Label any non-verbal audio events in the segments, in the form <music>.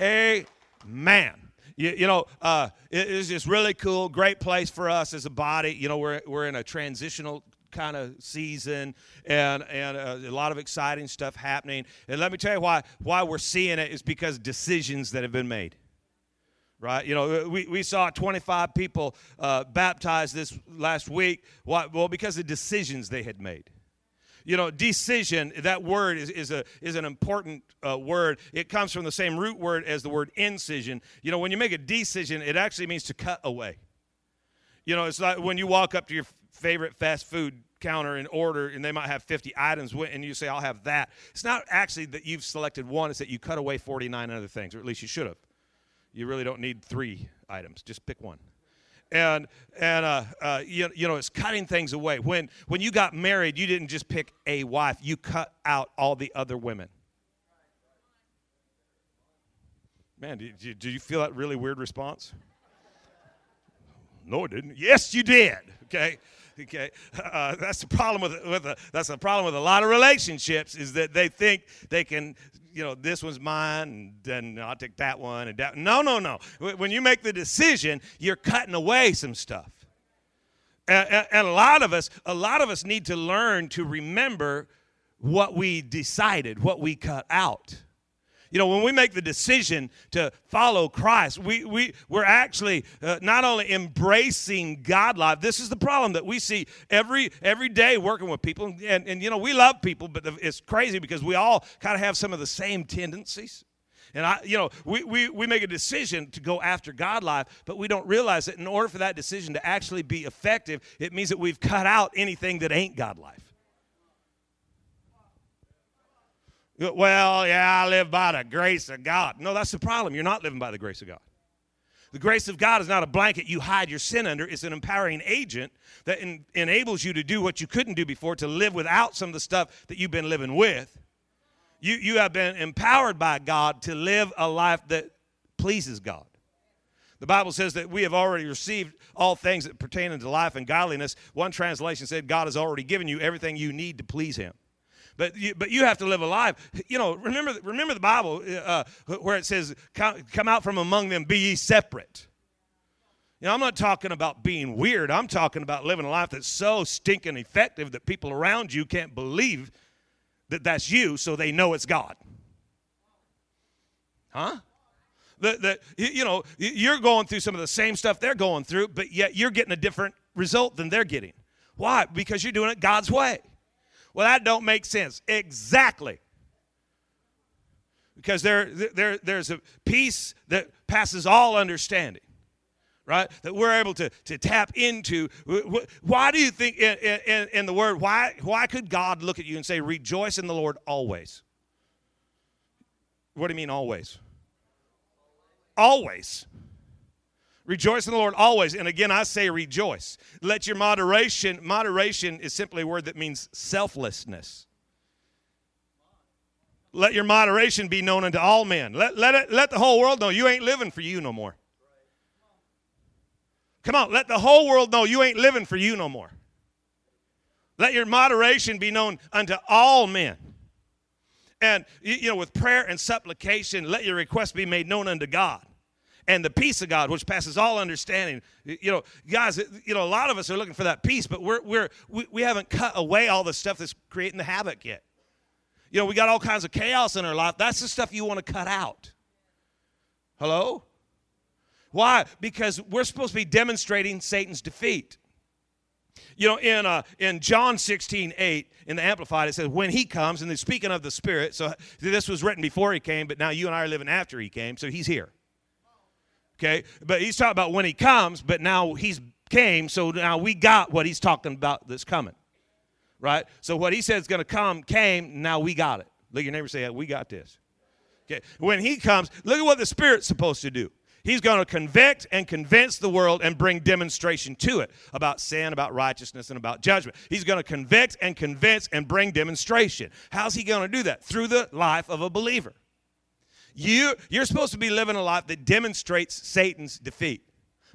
Amen. You, you know, uh, it, it's just really cool, great place for us as a body. You know, we're, we're in a transitional kind of season and and uh, a lot of exciting stuff happening and let me tell you why why we're seeing it is because decisions that have been made right you know we, we saw 25 people uh, baptized this last week why? well because of decisions they had made you know decision that word is, is, a, is an important uh, word. It comes from the same root word as the word incision. You know when you make a decision it actually means to cut away. You know it's like when you walk up to your favorite fast food counter and order and they might have 50 items and you say i'll have that. It's not actually that you've selected one it's that you cut away 49 other things or at least you should have. You really don't need three items just pick one and and uh, uh, you, you know it's cutting things away. When when you got married you didn't just pick a wife you cut out all the other women. Man did you, did you feel that really weird response? No it didn't. Yes you did okay? Okay uh, that's the problem with with a, that's the problem with a lot of relationships is that they think they can you know, this one's mine, and then I'll take that one. And that. No, no, no. When you make the decision, you're cutting away some stuff. And, and a lot of us, a lot of us need to learn to remember what we decided, what we cut out. You know, when we make the decision to follow Christ, we, we, we're actually uh, not only embracing God life, this is the problem that we see every, every day working with people. And, and, you know, we love people, but it's crazy because we all kind of have some of the same tendencies. And I, you know, we, we, we make a decision to go after God life, but we don't realize that in order for that decision to actually be effective, it means that we've cut out anything that ain't God life. Well, yeah, I live by the grace of God. No, that's the problem. You're not living by the grace of God. The grace of God is not a blanket you hide your sin under. It's an empowering agent that en- enables you to do what you couldn't do before, to live without some of the stuff that you've been living with. You, you have been empowered by God to live a life that pleases God. The Bible says that we have already received all things that pertain unto life and godliness. One translation said, God has already given you everything you need to please Him. But you, but you have to live a life. You know, remember remember the Bible uh, where it says, come, "Come out from among them, be ye separate." You know, I'm not talking about being weird. I'm talking about living a life that's so stinking effective that people around you can't believe that that's you, so they know it's God. Huh? That, that you know, you're going through some of the same stuff they're going through, but yet you're getting a different result than they're getting. Why? Because you're doing it God's way. Well, that don't make sense. Exactly. Because there, there, there's a peace that passes all understanding, right? That we're able to, to tap into. Why do you think in, in, in the word, why, why could God look at you and say, rejoice in the Lord always? What do you mean always? Always. Rejoice in the Lord always. And again, I say rejoice. Let your moderation, moderation is simply a word that means selflessness. Let your moderation be known unto all men. Let, let, it, let the whole world know you ain't living for you no more. Come on, let the whole world know you ain't living for you no more. Let your moderation be known unto all men. And, you know, with prayer and supplication, let your request be made known unto God and the peace of God, which passes all understanding. You know, guys, you know, a lot of us are looking for that peace, but we're, we're, we, we haven't cut away all the stuff that's creating the havoc yet. You know, we got all kinds of chaos in our life. That's the stuff you want to cut out. Hello? Why? Because we're supposed to be demonstrating Satan's defeat. You know, in, uh, in John 16, 8, in the Amplified, it says, when he comes, and they're speaking of the Spirit, so this was written before he came, but now you and I are living after he came, so he's here. Okay? But he's talking about when he comes, but now he's came, so now we got what he's talking about that's coming. Right? So what he said is going to come came, now we got it. Look your neighbor say, we got this. Okay. When he comes, look at what the Spirit's supposed to do. He's going to convict and convince the world and bring demonstration to it about sin, about righteousness, and about judgment. He's going to convict and convince and bring demonstration. How's he going to do that? Through the life of a believer. You, you're supposed to be living a life that demonstrates Satan's defeat.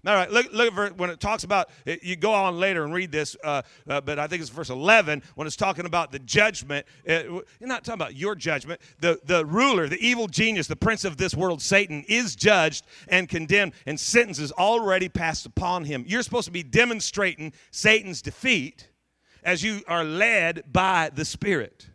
All right, look, look at verse, when it talks about, you go on later and read this, uh, uh, but I think it's verse 11 when it's talking about the judgment. It, you're not talking about your judgment. The, the ruler, the evil genius, the prince of this world, Satan, is judged and condemned, and sentence is already passed upon him. You're supposed to be demonstrating Satan's defeat as you are led by the Spirit.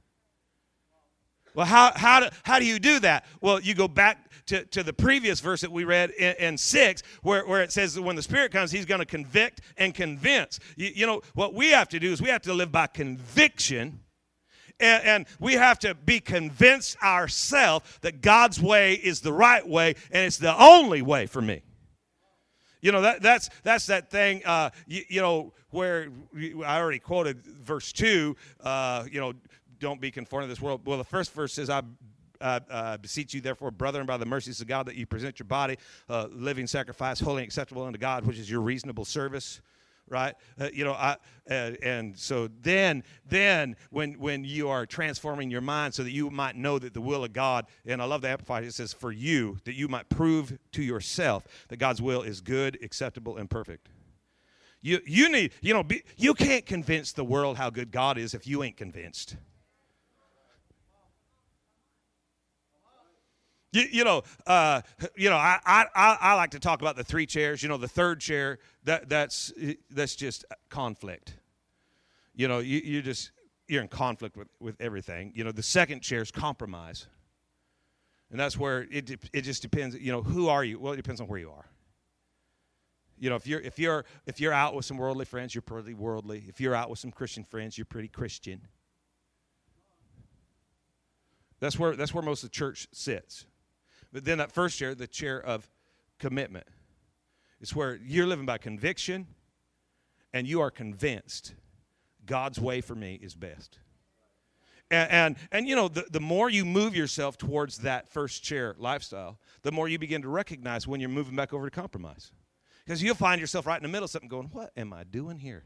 Well, how, how, do, how do you do that? Well, you go back to, to the previous verse that we read in, in 6, where, where it says that when the Spirit comes, He's going to convict and convince. You, you know, what we have to do is we have to live by conviction. And, and, we have to be convinced ourselves that God's way is the right way and it's the only way for me. You know that that's that's that thing. Uh, you, you, know where I already quoted verse two. Uh, you know, don't be conformed to this world. Well, the first verse says, "I uh, uh, beseech you, therefore, brethren, by the mercies of God, that you present your body uh, living sacrifice, holy and acceptable unto God, which is your reasonable service. Right, uh, you know, I, uh, and so then, then when when you are transforming your mind so that you might know that the will of God, and I love the Amplified. It says, "For you, that you might prove to yourself that God's will is good, acceptable, and perfect." You you need, you know, be, you can't convince the world how good God is if you ain't convinced. You, you know, uh, you know, I, I, I like to talk about the three chairs. You know, the third chair that that's that's just conflict. You know, you, you just you're in conflict with, with everything. You know, the second chair is compromise, and that's where it it just depends. You know, who are you? Well, it depends on where you are. You know, if you're if you're if you're out with some worldly friends, you're pretty worldly. If you're out with some Christian friends, you're pretty Christian. That's where that's where most of the church sits. But then that first chair, the chair of commitment, it's where you're living by conviction and you are convinced God's way for me is best. And, and, and, you know, the, the more you move yourself towards that first chair lifestyle, the more you begin to recognize when you're moving back over to compromise. Because you'll find yourself right in the middle of something going, What am I doing here?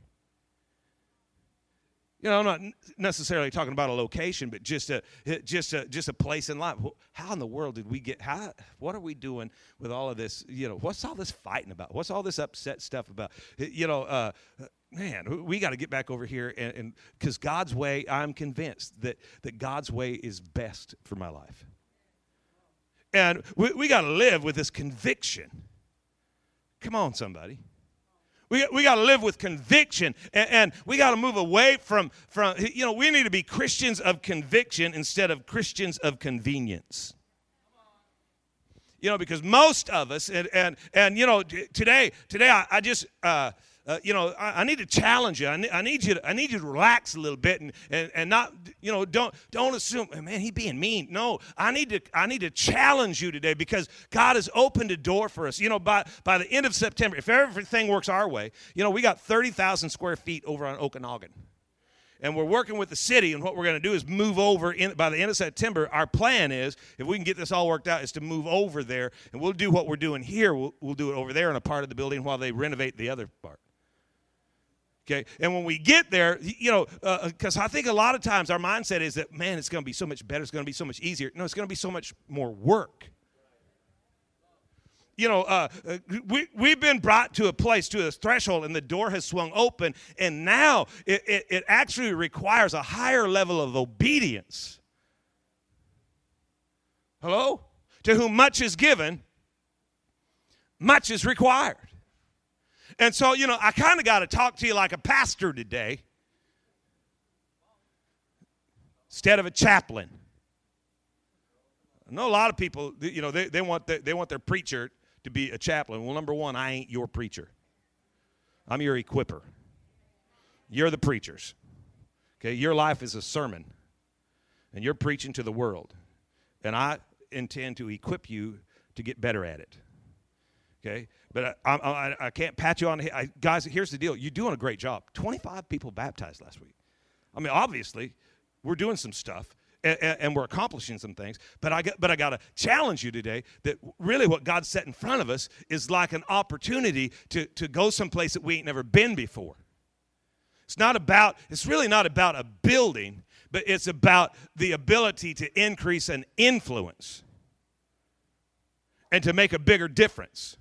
You know, I'm not necessarily talking about a location, but just a eh, just a just a place in life. How in the world did we get? How what are we doing with all of this? You know, what's all this fighting about? What's all this upset stuff about? Eh, you know, uh, eh, man, we got to get back over here and because God's way, I'm convinced that that God's way is best for my life, and we, we got to live with this conviction. Come on, somebody. We, we got to live with conviction and, and we got to move away from, from, you know, we need to be Christians of conviction instead of Christians of convenience. You know because most of us and and, and you know today today i, I just uh, uh, you know, I, I, need to challenge you. I need, I need you. To, I need you to relax a little bit and, and, and not, you know, don't don't assume, man, he being mean. No, I need to I need to challenge you today because God has opened a door for us. You know, by by the end of September, if everything works our way, you know, we got thirty thousand square feet over on Okanagan and we're working with the city and what we're going to do is move over in, by the end of september our plan is if we can get this all worked out is to move over there and we'll do what we're doing here we'll, we'll do it over there in a part of the building while they renovate the other part Okay, and when we get there, you know, because uh, I think a lot of times our mindset is that, man, it's going to be so much better, it's going to be so much easier. No, it's going to be so much more work. You know, uh, uh, we, we've been brought to a place, to a threshold, and the door has swung open, and now it, it, it actually requires a higher level of obedience. Hello? To whom much is given, much is required. And so, you know, I kind of got to talk to you like a pastor today instead of a chaplain. I know a lot of people, you know, they, they, want the, they want their preacher to be a chaplain. Well, number one, I ain't your preacher. I'm your equiper. You're the preachers. Okay, your life is a sermon, and you're preaching to the world. And I intend to equip you to get better at it. Okay, but I, I, I can't pat you on the head. Guys, here's the deal. You're doing a great job. 25 people baptized last week. I mean, obviously, we're doing some stuff. And, and, we're accomplishing some things. But I got, but I got to challenge you today that really what God set in front of us is like an opportunity to, to go someplace that we ain't never been before. It's not about, it's really not about a building, but it's about the ability to increase an influence and to make a bigger difference.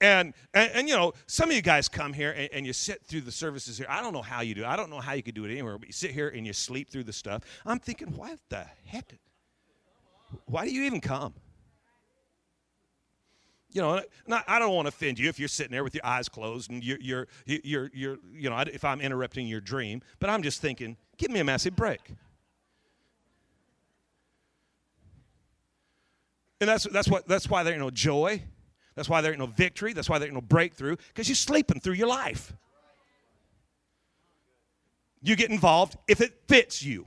And, and, and, you know, some of you guys come here and, and, you sit through the services here. I don't know how you do. I don't know how you could do it anywhere, but you sit here and you sleep through the stuff. I'm thinking, what the heck? Why do you even come? You know, not, I don't want to offend you if you're sitting there with your eyes closed and you're, you're, you're, you're you know, if I'm interrupting your dream, but I'm just thinking, give me a massive break. And that's, that's, what, that's why ain't no joy. That's why there ain't no victory. That's why there ain't no breakthrough, because you're sleeping through your life. You get involved if it fits you.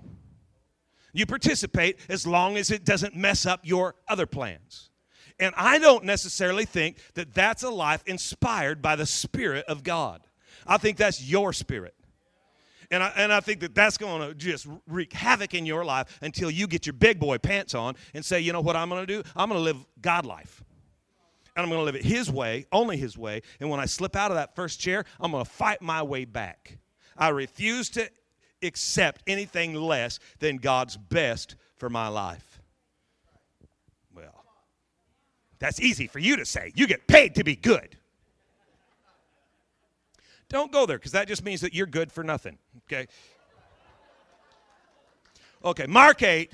You participate as long as it doesn't mess up your other plans. And I don't necessarily think that that's a life inspired by the Spirit of God. I think that's your spirit. And I, and I think that that's going to just wreak havoc in your life until you get your big boy pants on and say, you know what I'm going to do? I'm going to live God life. And I'm going to live it His way, only His way. And when I slip out of that first chair, I'm going to fight my way back. I refuse to accept anything less than God's best for my life. Well, that's easy for you to say. You get paid to be good. Don't go there because that just means that you're good for nothing. Okay. Okay, Mark 8.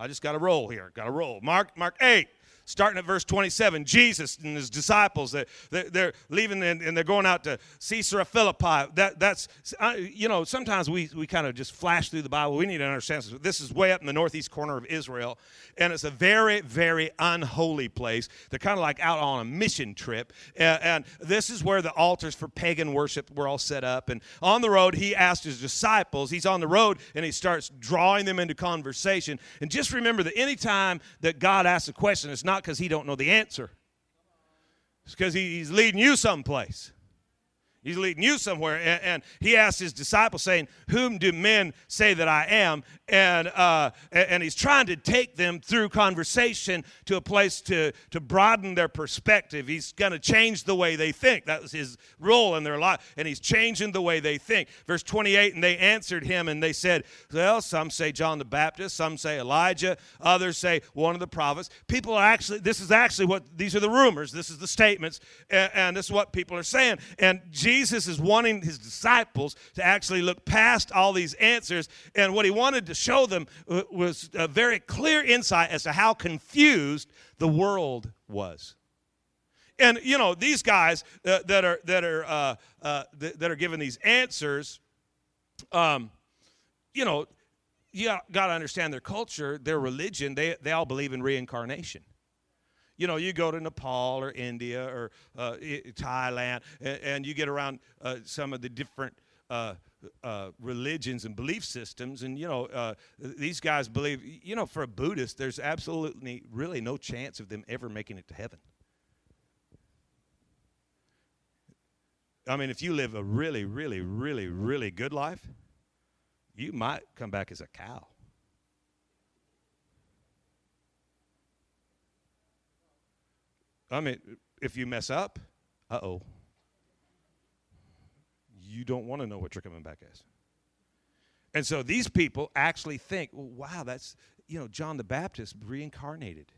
I just got to roll here. Got to roll. Mark Mark 8 starting at verse 27 jesus and his disciples they're, they're leaving and they're going out to caesarea philippi. That, that's you know sometimes we, we kind of just flash through the bible. We need to understand this. this is way up in the northeast corner of israel and it's a very very unholy place. They're kind of like out on a mission trip and, and this is where the altars for pagan worship were all set up. And on the road he asked his disciples he's on the road and he starts drawing them into conversation. And just remember that anytime that god asks a question it's not not because he don't know the answer. It's because he, he's leading you someplace. He's leading you somewhere. And, and, he asked his disciples, saying, Whom do men say that I am? And, uh, and he's trying to take them through conversation to a place to, to broaden their perspective. He's going to change the way they think. That was his role in their life. And he's changing the way they think. Verse 28 And they answered him and they said, Well, some say John the Baptist, some say Elijah, others say one of the prophets. People are actually, this is actually what, these are the rumors, this is the statements, and, and this is what people are saying. And Jesus Jesus is wanting his disciples to actually look past all these answers. And what he wanted to show them uh, was a very clear insight as to how confused the world was. And you know these guys uh, that are that are uh, uh, that are giving these answers, um, you know, you got to understand their culture, their religion. They they all believe in reincarnation you know, you go to Nepal or India or uh, Thailand, and, and, you get around uh, some of the different uh, uh religions and belief systems, and you know, uh, these guys believe, you know, for a Buddhist, there's absolutely really no chance of them ever making it to heaven. I mean, if you live a really, really, really, really good life, you might come back as a cow. I mean, if you mess up, uh oh. You don't want to know what you're coming back as. And so these people actually think, well, wow, that's, you know, John the Baptist reincarnated.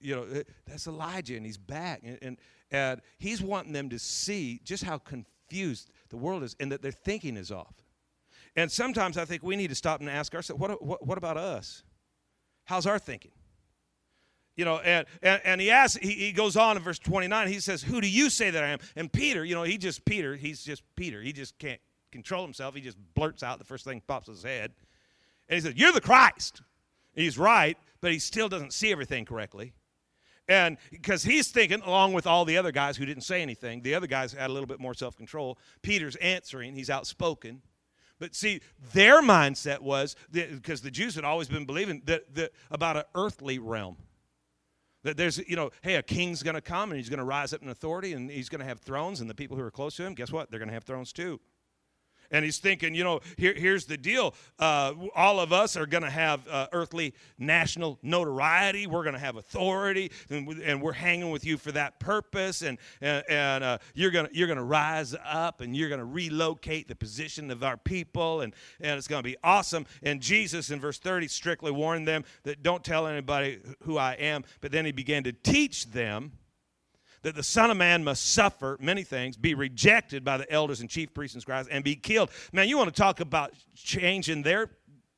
You know, eh, that's Elijah and he's back. And, and, and he's wanting them to see just how confused the world is and that their thinking is off. And sometimes I think we need to stop and ask ourselves, what, what, what about us? How's our thinking? You know, and, and, and he asks, he, he goes on in verse 29, he says, Who do you say that I am? And Peter, you know, he just, Peter, he's just Peter. He just can't control himself. He just blurts out the first thing pops his head. And he says, You're the Christ. He's right, but he still doesn't see everything correctly. And because he's thinking, along with all the other guys who didn't say anything, the other guys had a little bit more self control. Peter's answering, he's outspoken. But see, their mindset was because the Jews had always been believing that, that about an earthly realm. There's, you know, hey, a king's going to come and he's going to rise up in authority and he's going to have thrones, and the people who are close to him, guess what? They're going to have thrones too and he's thinking, you know, here, here's the deal. Uh, all of us are going to have uh, earthly national notoriety. We're going to have authority, and, and, we're hanging with you for that purpose. And, and, and uh, you're going you're gonna rise up and you're going to relocate the position of our people, and, and it's going to be awesome. And Jesus, in verse 30, strictly warned them that don't tell anybody who I am. But then he began to teach them that the Son of Man must suffer many things, be rejected by the elders and chief priests and scribes, and be killed. Man, you want to talk about changing their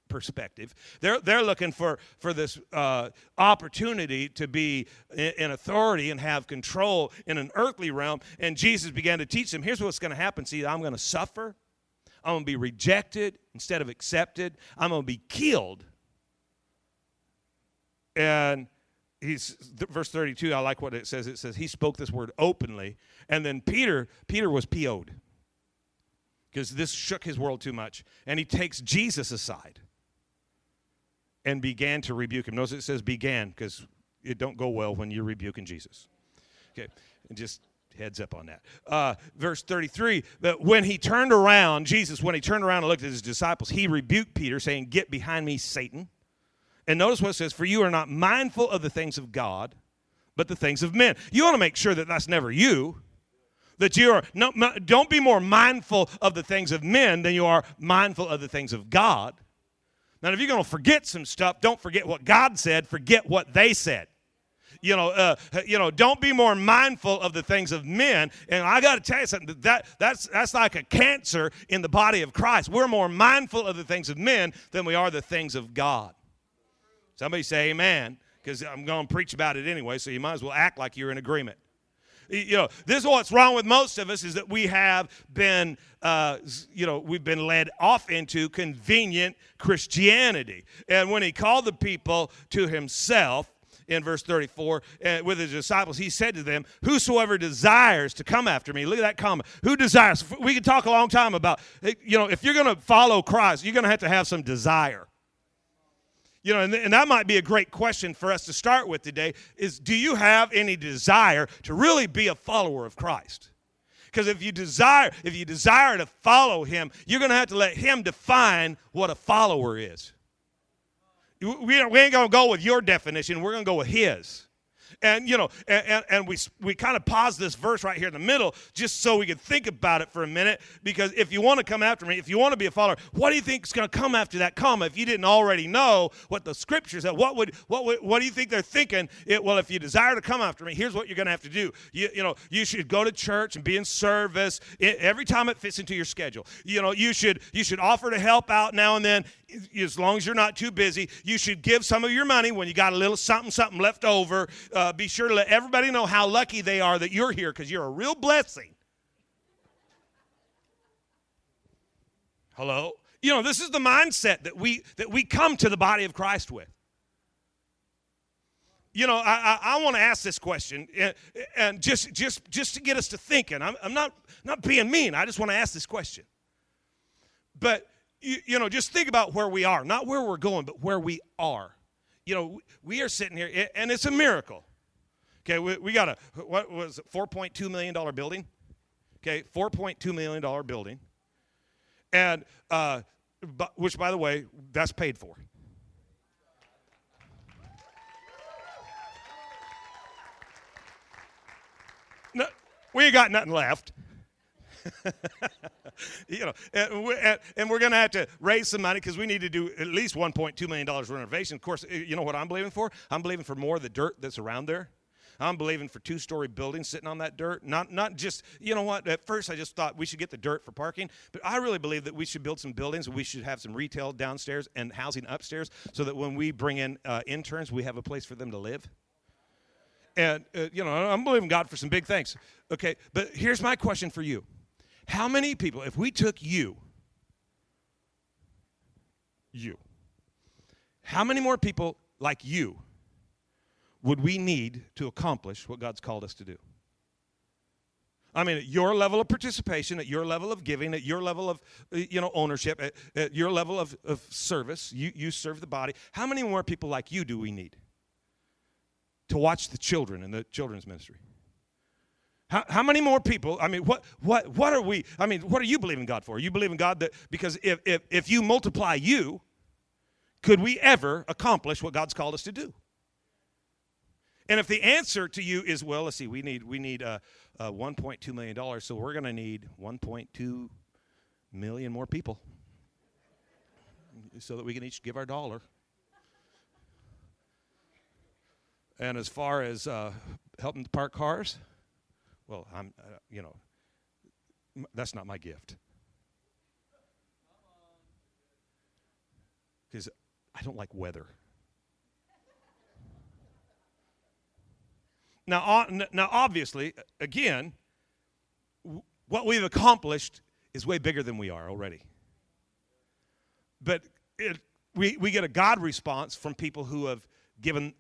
perspective. They're, they're looking for, for this uh, opportunity to be in, in, authority and have control in an earthly realm. And Jesus began to teach them here's what's going to happen. See, I'm going to suffer, I'm going to be rejected instead of accepted, I'm going to be killed. And he's verse 32 i like what it says it says he spoke this word openly and then peter peter was po'd because this shook his world too much and he takes jesus aside and began to rebuke him. Notice it says began because it don't go well when you're rebuking Jesus. Okay, and just heads up on that. Uh, verse 33, that when he turned around, Jesus, when he turned around and looked at his disciples, he rebuked Peter, saying, Get behind me, Satan. And notice what it says, For you are not mindful of the things of God, but the things of men. You want to make sure that that's never you. That you are, no, don't be more mindful of the things of men than you are mindful of the things of God. Now, if you're going to forget some stuff, don't forget what God said, forget what they said. You know, uh, you know, don't be more mindful of the things of men. And I got to tell you something that that's that's like a cancer in the body of Christ. We're more mindful of the things of men than we are the things of God. Somebody say Amen, because I'm going to preach about it anyway. So you might as well act like you're in agreement. You know, this is what's wrong with most of us is that we have been, uh, you know, we've been led off into convenient Christianity. And when he called the people to himself, in verse 34 uh, with his disciples he said to them whosoever desires to come after me look at that comment who desires we could talk a long time about you know if you're going to follow christ you're going to have to have some desire you know, and, and that might be a great question for us to start with today is do you have any desire to really be a follower of Christ? Because if you desire, if you desire to follow him, you're to have to let him define what a follower is. We, we ain't to go with your definition. We're to go with his. And, you know, and, and we, we kind of pause this verse right here in the middle just so we can think about it for a minute. Because if you want to come after me, if you want to be a follower, what do you think is going to come after that comma? If you didn't already know what the scripture said, what would, what would, what do you think they're thinking? It, well, if you desire to come after me, here's what you're going to have to do. You, you know, you should go to church and be in service every time it fits into your schedule. You know, you should, you should offer to help out now and then as long as you're not too busy, you should give some of your money when you got a little something, something left over. Uh, be sure to let everybody know how lucky they are that you're here because you're a real blessing. Hello? You know, this is the mindset that we that we come to the body of Christ with. You know, I, I, I want to ask this question, and, and, just just just to get us to thinking. I'm, I'm not not being mean. I just want to ask this question. But you, you know, just think about where we are, not where we're going, but where we are. You know, we are sitting here, and it's a miracle. Okay, we, we got a, what was it, $4.2 million building? Okay, $4.2 million building. And, uh, which, by the way, that's paid for. We ain't got nothing left. <laughs> you know, and we're, and we're going to have to raise some money because we need to do at least $1.2 million renovation. Of course, you know what I'm believing for? I'm believing for more of the dirt that's around there. I'm believing for two story buildings sitting on that dirt. Not, not just, you know what, at first I just thought we should get the dirt for parking, but I really believe that we should build some buildings we should have some retail downstairs and housing upstairs so that when we bring in uh, interns, we have a place for them to live. And, uh, you know, I'm believing God for some big things. Okay, but here's my question for you how many people, if we took you, you, how many more people like you would we need to accomplish what God's called us to do? I mean, at your level of participation, at your level of giving, at your level of uh, you know ownership, at, at your level of, of service, you, you serve the body. How many more people like you do we need to watch the children in the children's ministry? How, how many more people? I mean, what, what, what are we? I mean, what are you believing God for? You believe in God that because if, if, if you multiply you, could we ever accomplish what God's called us to do? And if the answer to you is, well, let's see, we need we need uh, uh, 1.2 million dollars, so we're going to need 1.2 million more people, so that we can each give our dollar. And as far as uh, helping to park cars, Well, I'm, uh, you know, that's not my gift. Because I don't like weather. Now, now, obviously, again, what we've accomplished is way bigger than we are already. But it, we, we get a God response from people who have given,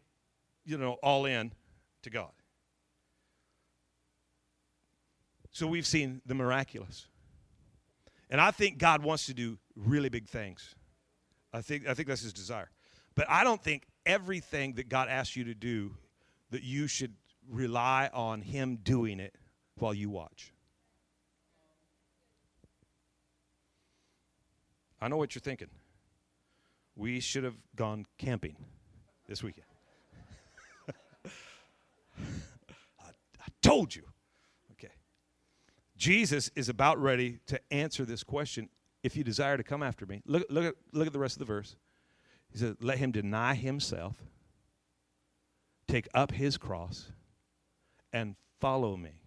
you know, all in to God. So we've seen the miraculous. And I think God wants to do really big things. I think, I think that's his desire. But I don't think everything that God asks you to do that you should rely on him doing it while you watch. I know what you're thinking. We should have gone camping this weekend. <laughs> I, I told you. Jesus is about ready to answer this question. If you desire to come after me, look, look, at, look at the rest of the verse. He says, Let him deny himself, take up his cross, and follow me.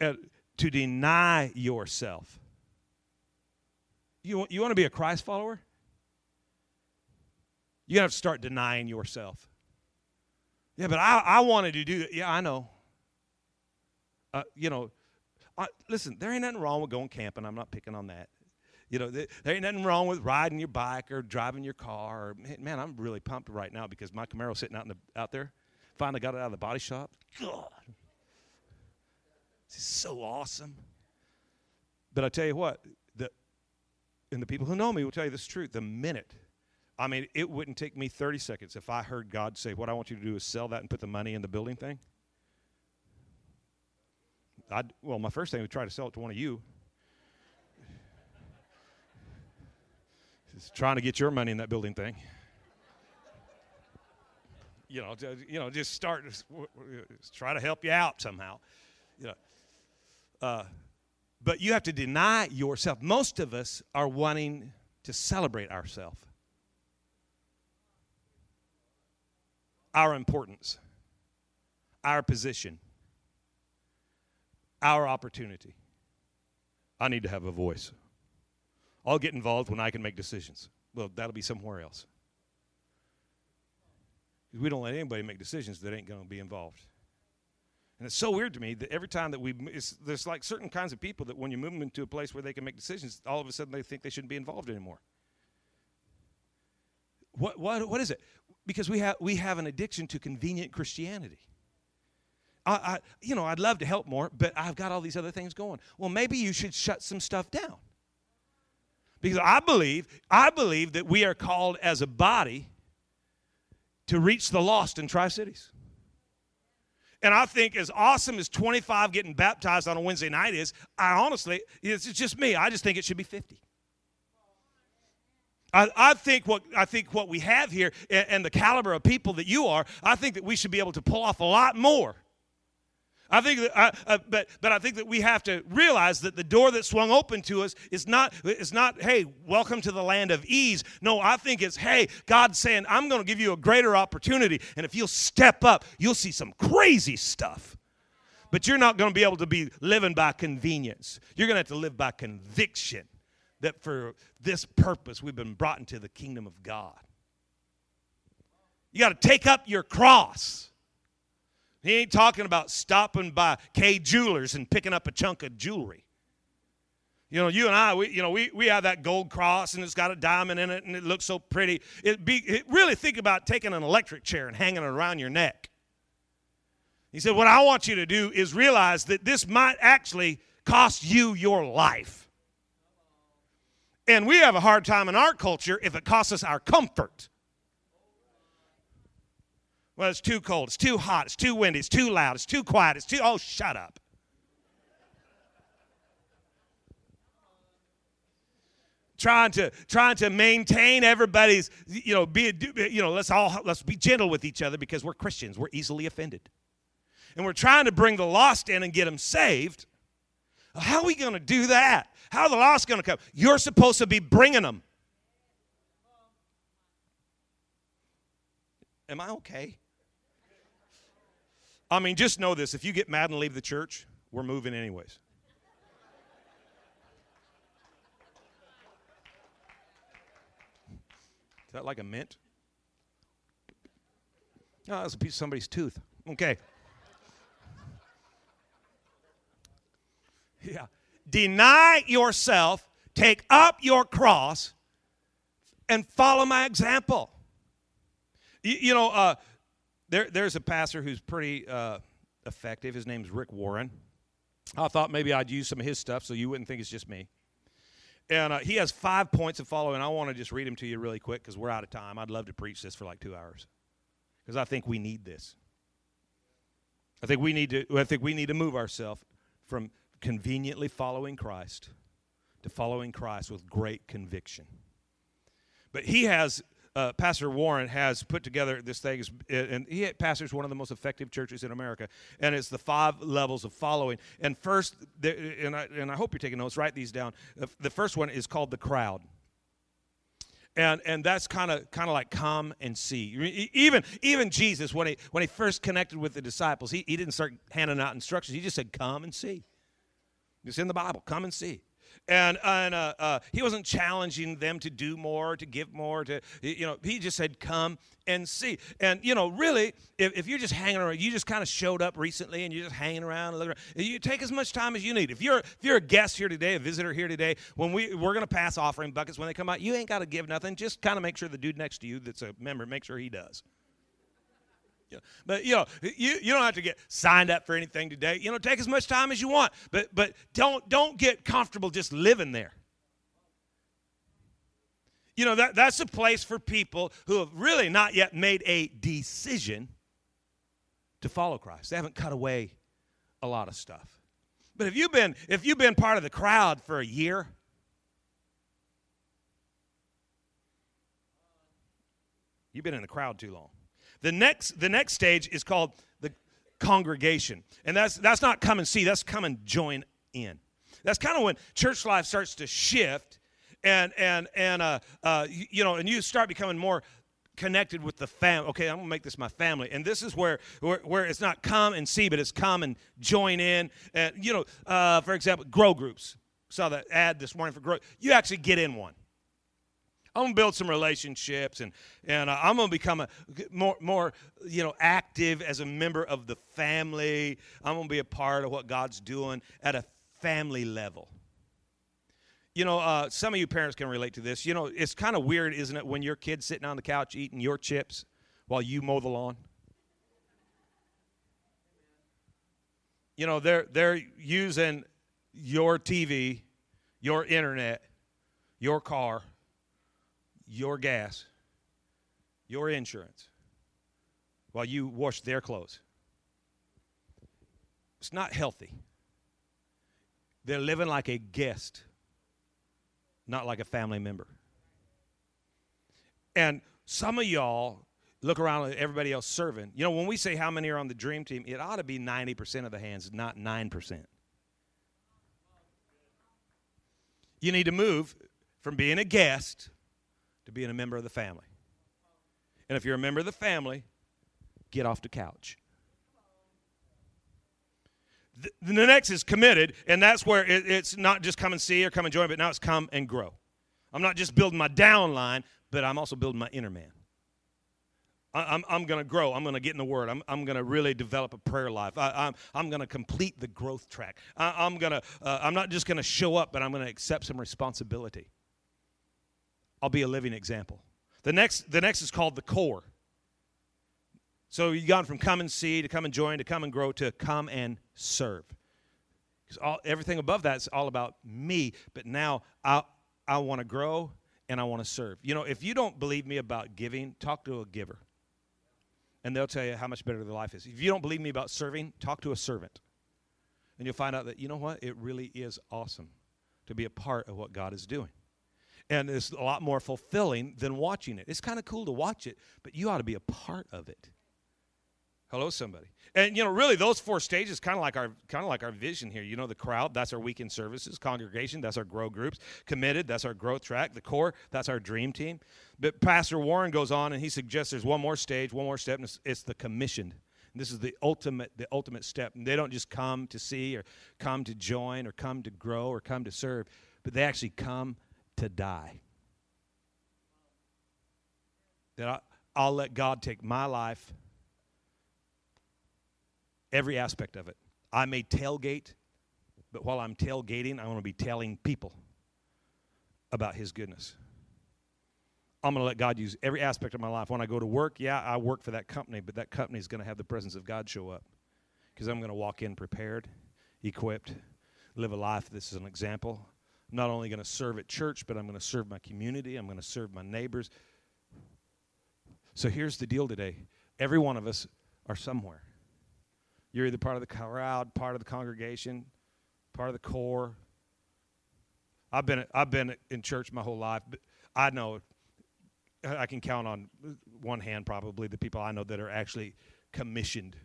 To deny yourself. You, you want to be a Christ follower? You have to start denying yourself. Yeah, but I, I wanted to do that. Yeah, I know. Uh, you know, I, listen, there ain't nothing wrong with going camping. I'm not picking on that. You know, there, ain't nothing wrong with riding your bike or driving your car. Or, man, I'm really pumped right now because my Camaro's sitting out in the out there. Finally got it out of the body shop. God, this is so awesome. But I tell you what, the and the people who know me will tell you this truth. The minute, I mean, it wouldn't take me 30 seconds if I heard God say, "What I want you to do is sell that and put the money in the building thing." I'd, well, my first thing would try to sell it to one of you. Just trying to get your money in that building thing you know, you know, just start, just try to help you out somehow, you know. Uh, but you have to deny yourself. Most of us are wanting to celebrate ourselves, our importance, our position, our opportunity. I need to have a voice. I'll get involved when I can make decisions. Well, that'll be somewhere else. We don't let anybody make decisions that ain't going to be involved. And it's so weird to me that every time that we, there's like certain kinds of people that when you move them into a place where they can make decisions, all of a sudden they think they shouldn't be involved anymore. What, what, what is it? Because we have, we have an addiction to convenient Christianity. I, I, you know, I'd love to help more, but I've got all these other things going. Well, maybe you should shut some stuff down. Because I believe, I believe that we are called as a body to reach the lost in Tri Cities. And I think as awesome as 25 getting baptized on a Wednesday night is, I honestly, it's just me. I just think it should be 50. I, I, think what I think what we have here and, and the caliber of people that you are, I think that we should be able to pull off a lot more I think that, I, uh, but, but I think that we have to realize that the door that swung open to us is not, is not, hey, welcome to the land of ease. No, I think it's, hey, God's saying, I'm going to give you a greater opportunity. And if you'll step up, you'll see some crazy stuff. But you're not going to be able to be living by convenience. You're going to have to live by conviction that for this purpose we've been brought into the kingdom of God. You got to take up your cross. He ain't talking about stopping by Kay Jewelers and picking up a chunk of jewelry. You know, you and I, we, you know, we, we have that gold cross and it's got a diamond in it and it looks so pretty. It be, it, really think about taking an electric chair and hanging it around your neck. He said, What I want you to do is realize that this might actually cost you your life. And we have a hard time in our culture if it costs us our comfort. Well, it's too cold. It's too hot. It's too windy. It's too loud. It's too quiet. It's too, oh, shut up. trying to trying to maintain everybody's you know be you know let's all let's be gentle with each other because we're christians we're easily offended and we're trying to bring the lost in and get them saved how are we going to do that how are the lost going to come you're supposed to be bringing them am i okay I mean, just know this if you get mad and leave the church, we're moving anyways. Is that like a mint? No, that's a piece of somebody's tooth. Okay. <laughs> Yeah. Deny yourself, take up your cross, and follow my example. You, you know, uh, there, there's a pastor who's pretty uh, effective. His name's Rick Warren. I thought maybe I'd use some of his stuff so you wouldn't think it's just me. And uh, he has five points of following. I want to just read them to you really quick because we're out of time. I'd love to preach this for like two hours because I think we need this. I think we need to. I think we need to move ourselves from conveniently following Christ to following Christ with great conviction. But he has uh, Pastor Warren has put together this thing, and he pastors one of the most effective churches in America, and it's the five levels of following. And first, and I, and I hope you're taking notes, write these down. The first one is called the crowd. And, and that's kind of kind of like come and see. Even even Jesus, when he when he first connected with the disciples, he, he didn't start handing out instructions. He just said, "Come and see." It's in the Bible. Come and see and, and uh, uh, he wasn't challenging them to do more to give more to you know he just said come and see. And you know really if, if you're just hanging around you just kind of showed up recently and you're just hanging around looking around, you take as much time as you need. If you're if you're a guest here today a visitor here today when we we're to pass offering buckets when they come out you ain't got to give nothing. Just kind of make sure the dude next to you that's a member make sure he does but you know, you, you don't have to get signed up for anything today. You know, take as much time as you want, but but don't don't get comfortable just living there. You know, that, that's a place for people who have really not yet made a decision to follow Christ. They haven't cut away a lot of stuff. But if you've been if you've been part of the crowd for a year, you've been in the crowd too long. The next, the next stage is called the congregation. And that's, that's not come and see, that's come and join in. That's kind of when church life starts to shift and, and, and uh, uh, you, know, and you start becoming more connected with the family. Okay, I'm gonna make this my family, and this is where, where where it's not come and see, but it's come and join in. And you know, uh, for example, grow groups. Saw that ad this morning for grow. You actually get in one. I'm gonna build some relationships, and and uh, I'm gonna become a more more you know active as a member of the family. I'm gonna be a part of what God's doing at a family level. You know, uh, some of you parents can relate to this. You know, it's kind of weird, isn't it, when your kid's sitting on the couch eating your chips while you mow the lawn? You know, they're they're using your TV, your internet, your car your gas, your insurance, while you wash their clothes. It's not healthy. They're living like a guest, not like a family member. And some of y'all look around at everybody else serving. You know, when we say how many are on the dream team, it ought to be 90% of the hands, not 9%. You need to move from being a guest to being a member of the family. And if you're a member of the family, get off the couch. The, the next is committed, and that's where it, it's not just come and see or come and join, but now it's come and grow. I'm not just building my downline, but I'm also building my inner man. I, am I'm going to grow. I'm going to get in the Word. I'm, I'm going to really develop a prayer life. I, am I'm, I'm going to complete the growth track. I, am going to, uh, I'm not just going to show up, but I'm going to accept some responsibility. I'll be a living example. The next, the next is called the core. So you've gone from come and see to come and join to come and grow to come and serve. Because all, everything above that is all about me, but now I, I want to grow and I want to serve. You know, if you don't believe me about giving, talk to a giver. And they'll tell you how much better their life is. If you don't believe me about serving, talk to a servant. And you'll find out that, you know what? It really is awesome to be a part of what God is doing and it's a lot more fulfilling than watching it. It's kind of cool to watch it, but you ought to be a part of it. Hello, somebody. And you know, really, those four stages kind of like our kind of like our vision here. You know, the crowd, that's our weekend services. Congregation, that's our grow groups. Committed, that's our growth track. The core, that's our dream team. But Pastor Warren goes on and he suggests there's one more stage, one more step, and it's, it's the commissioned. And this is the ultimate, the ultimate step. And they don't just come to see or come to join or come to grow or come to serve, but they actually come to die. That I, I'll let God take my life, every aspect of it. I may tailgate, but while I'm tailgating, I want to be telling people about His goodness. I'm going to let God use every aspect of my life. When I go to work, yeah, I work for that company, but that company is going to have the presence of God show up because I'm going to walk in prepared, equipped, live a life. This is an example. Not only going to serve at church, but I'm going to serve my community. I'm going to serve my neighbors. So here's the deal today every one of us are somewhere. You're either part of the crowd, part of the congregation, part of the core. I've been, I've been in church my whole life, but I know I can count on one hand probably the people I know that are actually commissioned.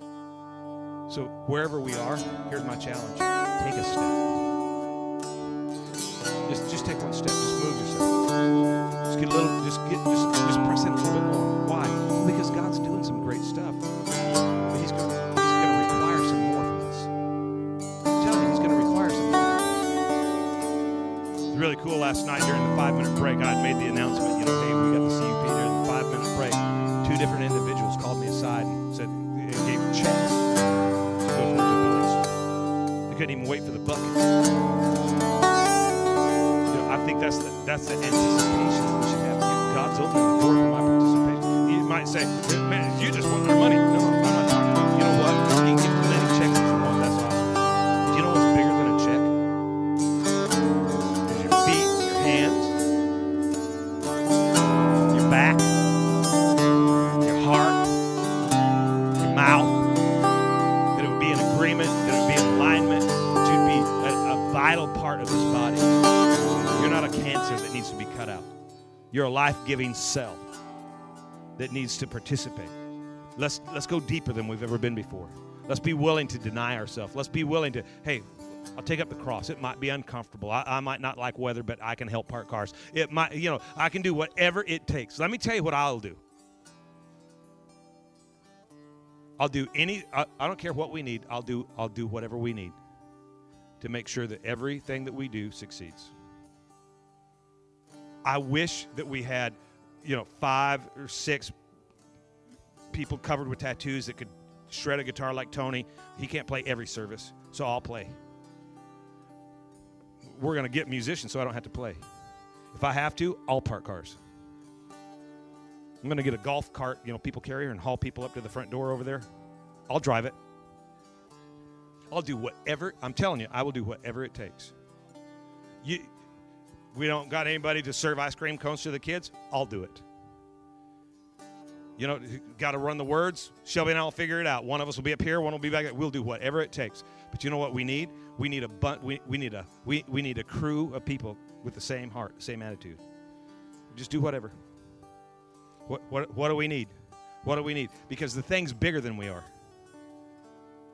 So wherever we are, here's my challenge: take a step. Take one step. Just move yourself. Just get a little. Just get. Just, just press in a little bit more. Why? Because God's doing some great stuff. But He's going. To require some more from us. I'm telling you, He's going to require some more. It was really cool last night during the five-minute break. I had made the announcement. You know, that's the anticipation Life-giving cell that needs to participate. Let's let's go deeper than we've ever been before. Let's be willing to deny ourselves. Let's be willing to, hey, I'll take up the cross. It might be uncomfortable. I, I might not like weather, but I can help park cars. It might, you know, I can do whatever it takes. Let me tell you what I'll do. I'll do any. I, I don't care what we need. I'll do. I'll do whatever we need to make sure that everything that we do succeeds. I wish that we had, you know, five or six people covered with tattoos that could shred a guitar like Tony. He can't play every service, so I'll play. We're going to get musicians so I don't have to play. If I have to, I'll park cars. I'm going to get a golf cart, you know, people carrier and haul people up to the front door over there. I'll drive it. I'll do whatever, I'm telling you, I will do whatever it takes. You, we don't got anybody to serve ice cream cones to the kids? I'll do it. You know, got to run the words. Shelby and I'll figure it out. One of us will be up here, one will be back. We'll do whatever it takes. But you know what we need? We need a bun- we, we need a we, we need a crew of people with the same heart, same attitude. Just do whatever. What what what do we need? What do we need? Because the thing's bigger than we are.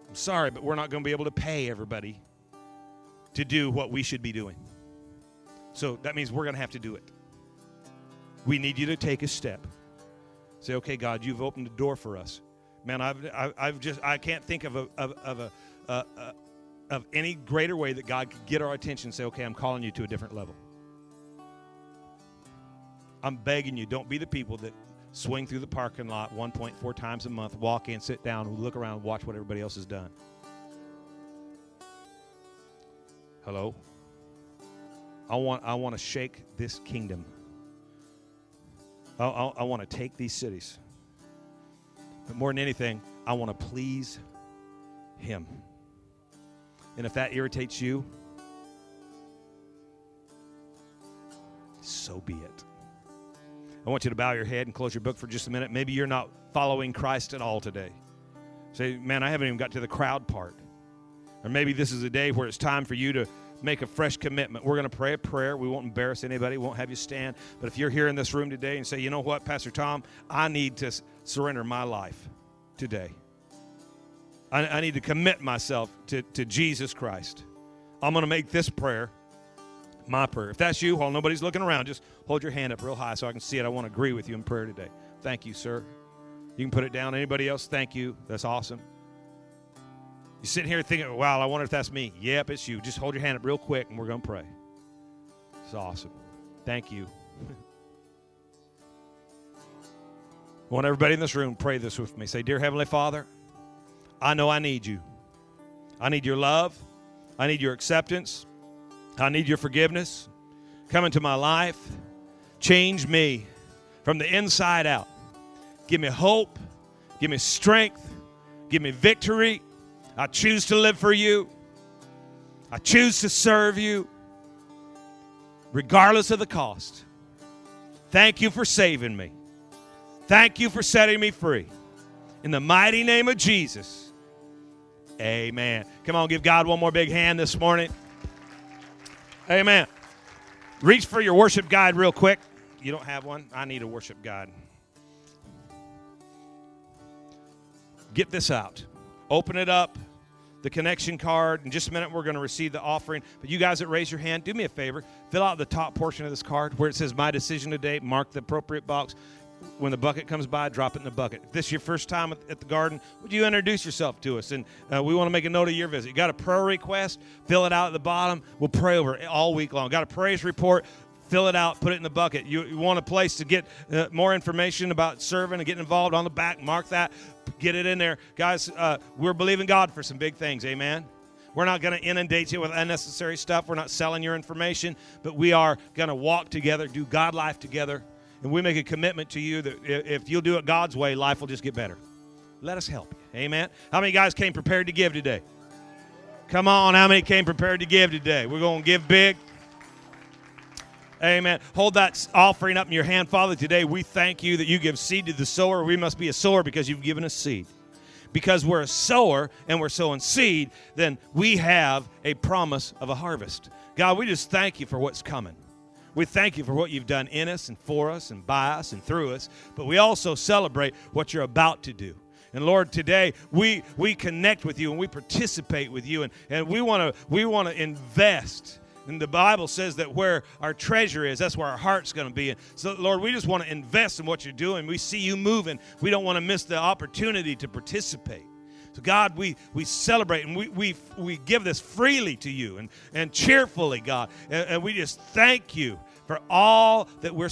I'm sorry, but we're not going to be able to pay everybody to do what we should be doing. So that means we're going to have to do it. We need you to take a step. Say, okay, God, you've opened the door for us. Man, I've, I've, just, I can't think of a, of, of a, uh, uh, of any greater way that God could get our attention say, okay, I'm calling you to a different level. I'm begging you, don't be the people that swing through the parking lot 1.4 times a month, walk in, sit down, look around, watch what everybody else has done. Hello? I want, I want to shake this kingdom. I, I, I want to take these cities. But more than anything, I want to please Him. And if that irritates you, so be it. I want you to bow your head and close your book for just a minute. Maybe you're not following Christ at all today. Say, man, I haven't even got to the crowd part. Or maybe this is a day where it's time for you to make a fresh commitment. We're going to pray a prayer. We won't embarrass anybody, we won't have you stand. But if you're here in this room today and say, you know what, Pastor Thom, I need to surrender my life today. I, I need to commit myself to, to Jesus Christ. I'm going to make this prayer my prayer. If that's you, while nobody's looking around, just hold your hand up real high so I can see it. I want to agree with you in prayer today. Thank you, sir. You can put it down. Anybody else? Thank you. That's awesome. You sitting here thinking, wow, I wonder if that's me. Yep, it's you. Just hold your hand up real quick and we're going to pray. It's awesome. Thank you. I <laughs> want everybody in this room pray this with me. Say, Dear Heavenly Father, I know I need you. I need your love. I need your acceptance. I need your forgiveness. Come into my life. Change me from the inside out. Give me hope. Give me strength. Give me victory. I choose to live for you. I choose to serve you, regardless of the cost. Thank you for saving me. Thank you for setting me free. In the mighty name of Jesus, amen. Come on, give God one more big hand this morning. Amen. Reach for your worship guide real quick. You don't have one? I need a worship guide. Get this out. Open it up, the connection card. In just a minute, we're going to receive the offering. But you guys that raise your hand, do me a favor. Fill out the top portion of this card where it says My Decision Today. Mark the appropriate box. When the bucket comes by, drop it in the bucket. If this is your first time at the garden, would you introduce yourself to us? And uh, we want to make a note of your visit. You got a prayer request? Fill it out at the bottom. We'll pray over it all week long. Got a praise report? fill it out, put it in the bucket. You, you want a place to get uh, more information about serving and getting involved on the back, mark that, get it in there. Guys, uh, we're believing God for some big things. Amen. We're not going to inundate you with unnecessary stuff. We're not selling your information, but we are going to walk together, do God life together. And we make a commitment to you that if you'll do it God's way, life will just get better. Let us help you. Amen. How many guys came prepared to give today? Come on, how many came prepared to give today? We're going to give big. Amen. Hold that offering up in your hand, Father. Today we thank you that you give seed to the sower. We must be a sower because you've given us seed. Because we're a sower and we're sowing seed, then we have a promise of a harvest. God, we just thank you for what's coming. We thank you for what you've done in us and for us and by us and through us, but we also celebrate what you're about to do. And Lord, today we we connect with you and we participate with you and, and we want to we want to invest and the Bible says that where our treasure is, that's where our heart's going to be. So, Lord, we just want to invest in what you're doing. We see you moving. We don't want to miss the opportunity to participate. So, God, we, we celebrate and we, we, we give this freely to you and, and cheerfully, God. And, and we just thank you for all that we're